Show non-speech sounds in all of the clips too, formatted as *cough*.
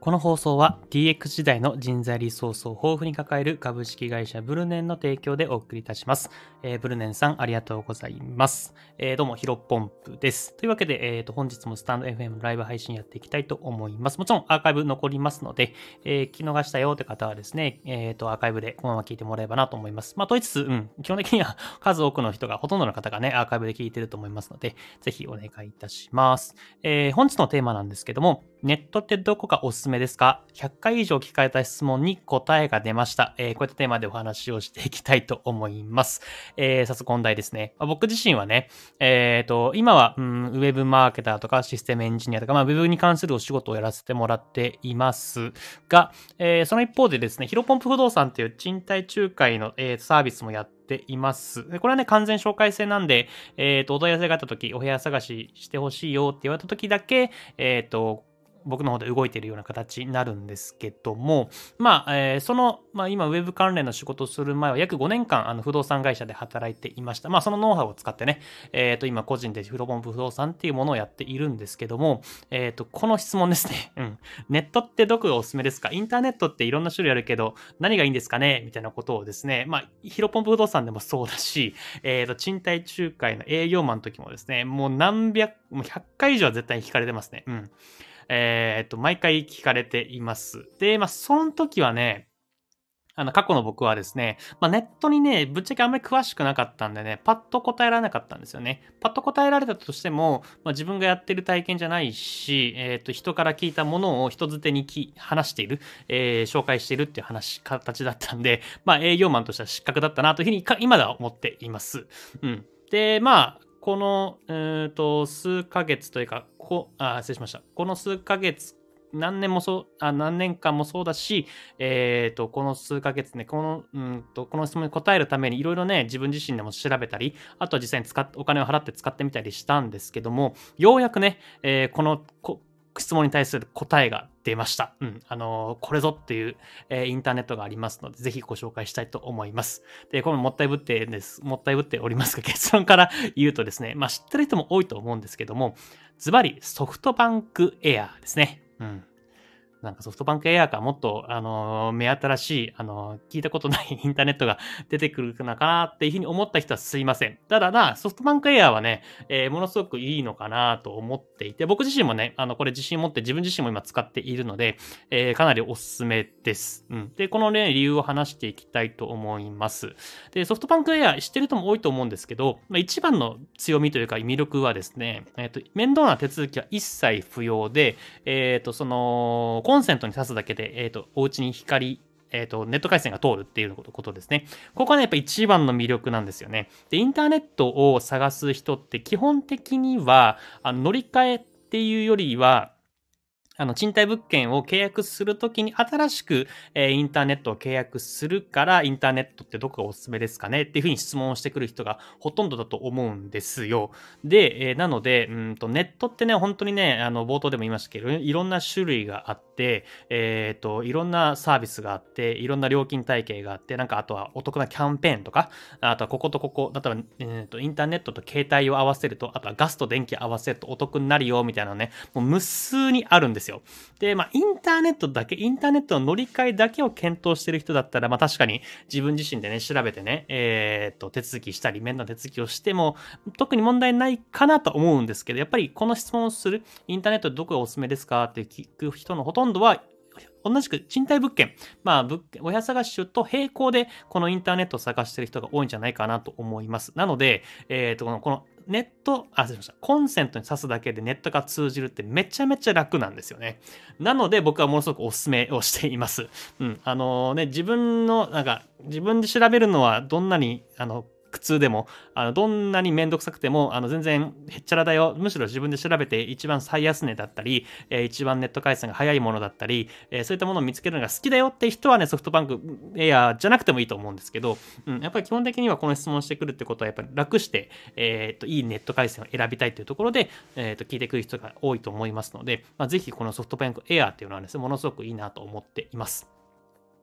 この放送は DX 時代の人材リソースを豊富に抱える株式会社ブルネンの提供でお送りいたします。えー、ブルネンさんありがとうございます。えー、どうもヒロポンプです。というわけで、えー、と本日もスタンド FM ライブ配信やっていきたいと思います。もちろんアーカイブ残りますので、えー、聞き逃したよって方はですね、えー、とアーカイブでこのまま聞いてもらえばなと思います。まあ、といつつ、うん、基本的には *laughs* 数多くの人が、ほとんどの方がね、アーカイブで聞いてると思いますので、ぜひお願いいたします。えー、本日のテーマなんですけども、ネットってどこがおすすめですか ?100 回以上聞かれた質問に答えが出ました。えー、こういったテーマでお話をしていきたいと思います。えー、早速本題ですね。まあ、僕自身はね、え、ー、と、今は、うん、ウェブマーケターとかシステムエンジニアとか、まあ、ウェブに関するお仕事をやらせてもらっていますが、えー、その一方でですね、ヒロポンプ不動産っていう賃貸仲介の、えー、サービスもやってています。これはね、完全紹介制なんで、えっ、ー、と、お問い合わせがあった時、お部屋探ししてほしいよって言われた時だけ、えっ、ー、と、僕の方で動いているような形になるんですけども、まあ、えー、その、まあ、今、ウェブ関連の仕事をする前は約5年間、あの、不動産会社で働いていました。まあ、そのノウハウを使ってね、えっ、ー、と、今、個人でフロボンプ不動産っていうものをやっているんですけども、えっ、ー、と、この質問ですね。*laughs* うん。ネットってどこがおすすめですか？インターネットっていろんな種類あるけど、何がいいんですかね？みたいなことをですね、まあ、ヒロポンプ不動産でもそうだし、えっ、と、賃貸仲介の営業マンの時もですね、もう何百、もう100回以上は絶対に聞かれてますね。うん。えー、っと、毎回聞かれています。で、まあ、その時はね、あの、過去の僕はですね、まあ、ネットにね、ぶっちゃけあんまり詳しくなかったんでね、パッと答えられなかったんですよね。パッと答えられたとしても、まあ、自分がやってる体験じゃないし、えっ、ー、と、人から聞いたものを人づてにき話している、えー、紹介しているっていう話、形だったんで、まあ、営業マンとしては失格だったなというふうに、今では思っています。うん。で、まあ、この、えーと、数ヶ月というか、こあ失礼しました。この数ヶ月、何年もそう、あ何年間もそうだし、えっ、ー、と、この数ヶ月ね、この、うんと、この質問に答えるためにいろいろね、自分自身でも調べたり、あとは実際に使っお金を払って使ってみたりしたんですけども、ようやくね、えー、このこ、質問に対する答えが出ました。うん。あのー、これぞっていう、えー、インターネットがありますので、ぜひご紹介したいと思います。で、これもったいぶってです。もったいぶっておりますが、*laughs* 結論から言うとですね、まあ知ってる人も多いと思うんですけども、ズバリソフトバンクエアですね。うん。なんかソフトバンクエアかもっと、あの、目新しい、あの、聞いたことない *laughs* インターネットが出てくるのかなっていうふうに思った人はすいません。ただな、ソフトバンクエアはね、えー、ものすごくいいのかなと思っていて、僕自身もね、あの、これ自信持って自分自身も今使っているので、えー、かなりおすすめです。うん。で、このね、理由を話していきたいと思います。で、ソフトバンクエア知ってる人も多いと思うんですけど、まあ、一番の強みというか魅力はですね、えっ、ー、と、面倒な手続きは一切不要で、えっ、と、その、コンセントに挿すだけで、えっ、ー、と、お家に光、えっ、ー、と、ネット回線が通るっていうことですね。ここはね、やっぱ一番の魅力なんですよね。で、インターネットを探す人って基本的には、あの乗り換えっていうよりは、あの、賃貸物件を契約するときに新しく、えー、インターネットを契約するから、インターネットってどこがおすすめですかね？っていうふうに質問をしてくる人がほとんどだと思うんですよ。で、えー、なので、うんと、ネットってね、本当にね、あの、冒頭でも言いましたけど、いろんな種類があって、えっ、ー、と、いろんなサービスがあって、いろんな料金体系があって、なんかあとはお得なキャンペーンとか、あとはこことここ、例えば、えーと、インターネットと携帯を合わせると、あとはガスと電気合わせるとお得になるよ、みたいなのね、もう無数にあるんですよ。で、まあ、インターネットだけ、インターネットの乗り換えだけを検討してる人だったら、まあ、確かに自分自身でね、調べてね、えっ、と、手続きしたり、面倒な手続きをしても、特に問題ないかなと思うんですけど、やっぱりこの質問をする、インターネットどこがおすすめですかって聞く人のほとんどは、同じく賃貸物件、まあ、物件、親探しと並行で、このインターネットを探してる人が多いんじゃないかなと思います。なので、えっ、と、このネット、あ、すみません。コンセントに挿すだけでネットが通じるってめちゃめちゃ楽なんですよね。なので僕はものすごくおすすめをしています。うん。あの、ね、自分の、なんか、自分で調べるのはどんなに、あの、苦痛でも、あの、どんなにめんどくさくても、あの、全然へっちゃらだよ。むしろ自分で調べて一番最安値だったり、えー、一番ネット回線が早いものだったり、えー、そういったものを見つけるのが好きだよって人はね、ソフトバンクエアじゃなくてもいいと思うんですけど、うん、やっぱり基本的にはこの質問してくるってことは、やっぱり楽して、えっ、と、いいネット回線を選びたいというところで、えっ、と、聞いてくる人が多いと思いますので、まあ、ぜひこのソフトバンクエアっていうのはですね、ものすごくいいなと思っています。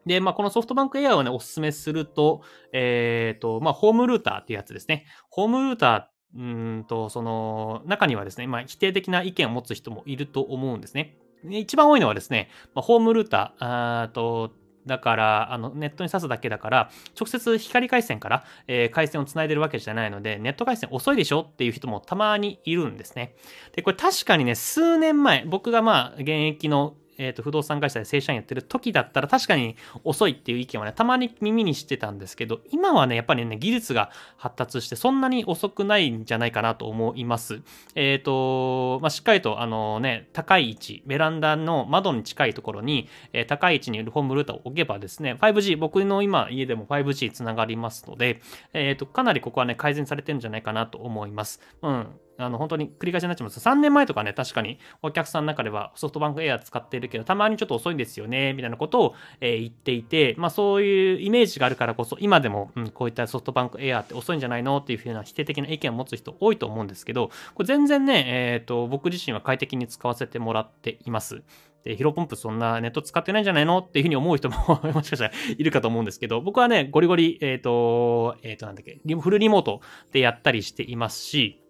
で、まあ、このソフトバンクエアをね、お勧めすると、えっ、ー、と、まあ、ホームルーターっていうやつですね。ホームルーターうんと、その、中にはですね、まあ、否定的な意見を持つ人もいると思うんですね。一番多いのはですね、まあ、ホームルーター、あーと、だから、あの、ネットに挿すだけだから、直接光回線から、えー、回線をつないでるわけじゃないので、ネット回線遅いでしょっていう人もたまにいるんですね。で、これ確かにね、数年前、僕がまあ、現役のえっ、ー、と、不動産会社で正社員やってる時だったら確かに遅いっていう意見はね、たまに耳にしてたんですけど、今はね、やっぱりね、技術が発達してそんなに遅くないんじゃないかなと思います。えっ、ー、と、まあ、しっかりと、あのね、高い位置、ベランダの窓に近いところに、えー、高い位置にホームルーターを置けばですね、5G、僕の今家でも 5G つながりますので、えっ、と、かなりここはね、改善されてるんじゃないかなと思います。うん。あの、本当に繰り返しになっちゃいます。3年前とかね、確かにお客さんの中ではソフトバンクエア使ってるけど、たまにちょっと遅いんですよね、みたいなことを、え、言っていて、まあそういうイメージがあるからこそ、今でも、うん、こういったソフトバンクエアって遅いんじゃないの？っていうふうな否定的な意見を持つ人多いと思うんですけど、これ全然ね、えっ、ー、と、僕自身は快適に使わせてもらっています。で、ヒロポンプそんなネット使ってないんじゃないの？っていうふうに思う人も *laughs* もしかしたらいるかと思うんですけど、僕はね、ゴリゴリ、えっ、ー、と、えっ、ー、と、なんだっけ、フルリモートでやったりしていますし、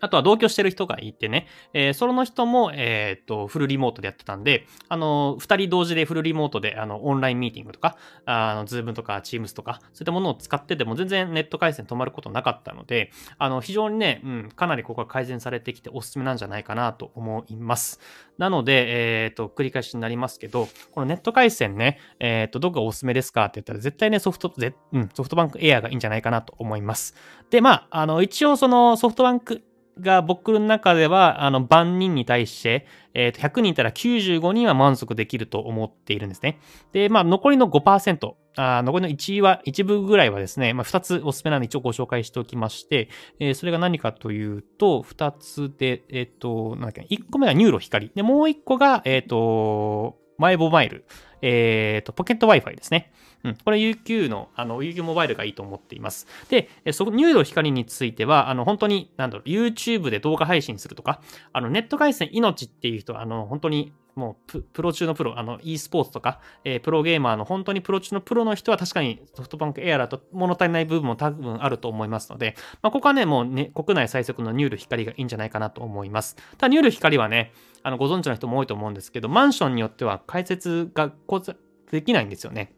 あとは同居してる人がいてね、えー、その人も、えっ、と、フルリモートでやってたんで、あの、二人同時でフルリモートで、あの、オンラインミーティングとか、あの、 Zoom とか、 Teams とか、そういったものを使ってても全然ネット回線止まることなかったので、あの、非常にね、うん、かなりここは改善されてきておすすめなんじゃないかなと思います。なので、えっ、と、繰り返しになりますけど、このネット回線ね、えっ、と、どこがおすすめですかって言ったら、絶対ね、ソフト、うん、ソフトバンクエアがいいんじゃないかなと思います。で、まあ、あの、一応そのソフトバンクが僕の中では、あの、万人に対して、えっ、と、100人いたら95人は満足できると思っているんですね。で、まあ、残りの5%、あ残りの1位は、一部ぐらいはですね、まあ、2つおすすめなので一応ご紹介しておきまして、えー、それが何かというと、2つで、えっ、ー、と、なんだっけ、1個目が NURO 光。で、もう1個が、えっ、と、マイボマイル。えっ、と、ポケット Wi-Fi ですね。うん、これ UQ の、あの、UQ モバイルがいいと思っています。で、そこ、 NURO 光については、あの、本当に、なんだろう、YouTube で動画配信するとか、あの、ネット回線命っていう人は、あの、本当に、もうプロ中のプロ、あの e スポーツとか、えー、プロゲーマーの本当にプロ中のプロの人は確かにソフトバンクエアだと物足りない部分も多分あると思いますので、まあ、ここはね、もうね、国内最速の NURO 光がいいんじゃないかなと思います。ただ、 NURO 光はね、あのご存知の人も多いと思うんですけど、マンションによっては開設ができないんですよね。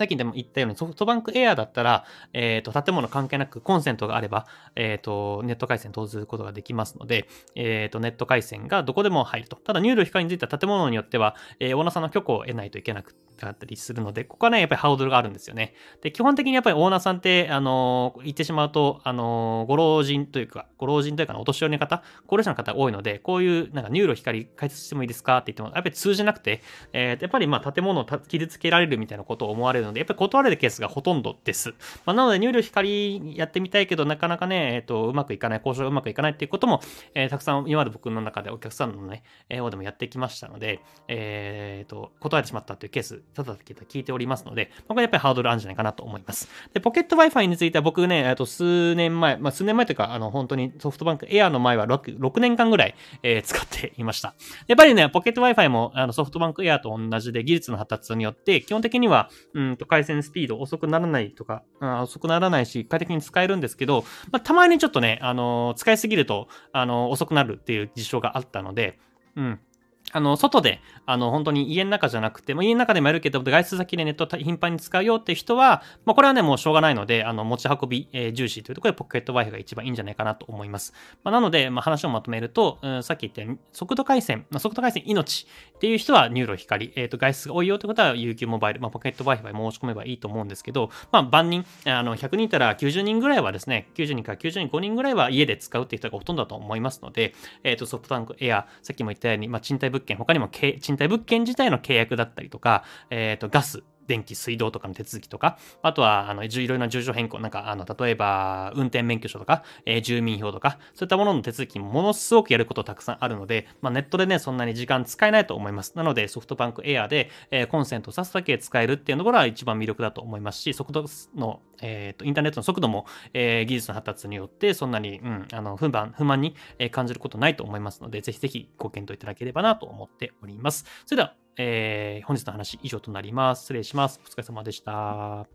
さっきでも言ったようにソフトバンクエアだったら、えっ、ー、と、建物関係なくコンセントがあれば、えっ、ー、と、ネット回線通すことができますので、えっ、ー、と、ネット回線がどこでも入ると。ただ、 NURO 光については建物によっては、えー、オーナーさんの許可を得ないといけなくてあったりするので、ここはね、やっぱりハードルがあるんですよね。で、基本的にやっぱりオーナーさんって、あの言ってしまうと、あのご老人というか、ご老人というか、お年寄りの方、高齢者の方が多いので、こういう、なんか、 NURO 光開設してもいいですか？って言っても、やっぱり通じなくて、えー、やっぱりまあ、建物を傷つけられるみたいなことを思われるので、やっぱり断れるケースがほとんどです。まあ、なので、 NURO 光やってみたいけど、なかなかね、えっ、ー、と、うまくいかない、交渉がうまくいかないっていうことも、えー、たくさん今まで僕の中でお客さんのね、えー、でもやってきましたので、えっ、と、断れてしまったというケース、多々聞いておりますので、これやっぱりハードルあるんじゃないかなと思います。で、ポケット Wi-Fi については僕ね、えっと数年前、まあ数年前というか、あの本当にソフトバンクエアの前は 6, 6年間ぐらい、えー、使っていました。やっぱりね、ポケット Wi-Fi もあのソフトバンクエアと同じで技術の発達によって、基本的には、うんと回線スピード遅くならないとか、うん、遅くならないし、快適に使えるんですけど、まあ、たまにちょっとね、あの使いすぎると、あの遅くなるっていう事象があったので、うん。あの、外で、あの、本当に家の中じゃなくて、も家の中でもやるけど、外出先でネット頻繁に使うよって人は、まあ、これはね、もうしょうがないので、あの、持ち運び、えー、重視というところでポケット Wi-Fi が一番いいんじゃないかなと思います。まあ、なので、まあ、話をまとめると、うん、さっき言ったように、速度回線、まあ、速度回線命っていう人は NURO 光、えっ、ー、と、外出が多いよってことは UQ モバイル、まあ、ポケット Wi-Fi 申し込めばいいと思うんですけど、まあ、万人、あの、100人いたら90人ぐらいはですね、90人から90人、5人ぐらいは家で使うっていう人がほとんどだと思いますので、えっ、ー、と、ソフトバンクエア、さっきも言ったように、まあ、賃貸物件、他にも賃貸物件自体の契約だったりとか、えっ、ー、と、ガス、電気、水道とかの手続きとか、あとは、あの、いろいろな住所変更、なんか、あの、例えば、運転免許証とか、えー、住民票とか、そういったものの手続きものすごくやることたくさんあるので、まあ、ネットでね、そんなに時間使えないと思います。なので、ソフトバンクエアで、えー、コンセントを挿すだけ使えるっていうところは一番魅力だと思いますし、速度の、えっ、ー、と、インターネットの速度も、えー、技術の発達によって、そんなに、うん、あの、不満、不満に、感じることないと思いますので、ぜひぜひご検討いただければなと思っております。それでは、えー、本日の話以上となります。失礼します。お疲れ様でした。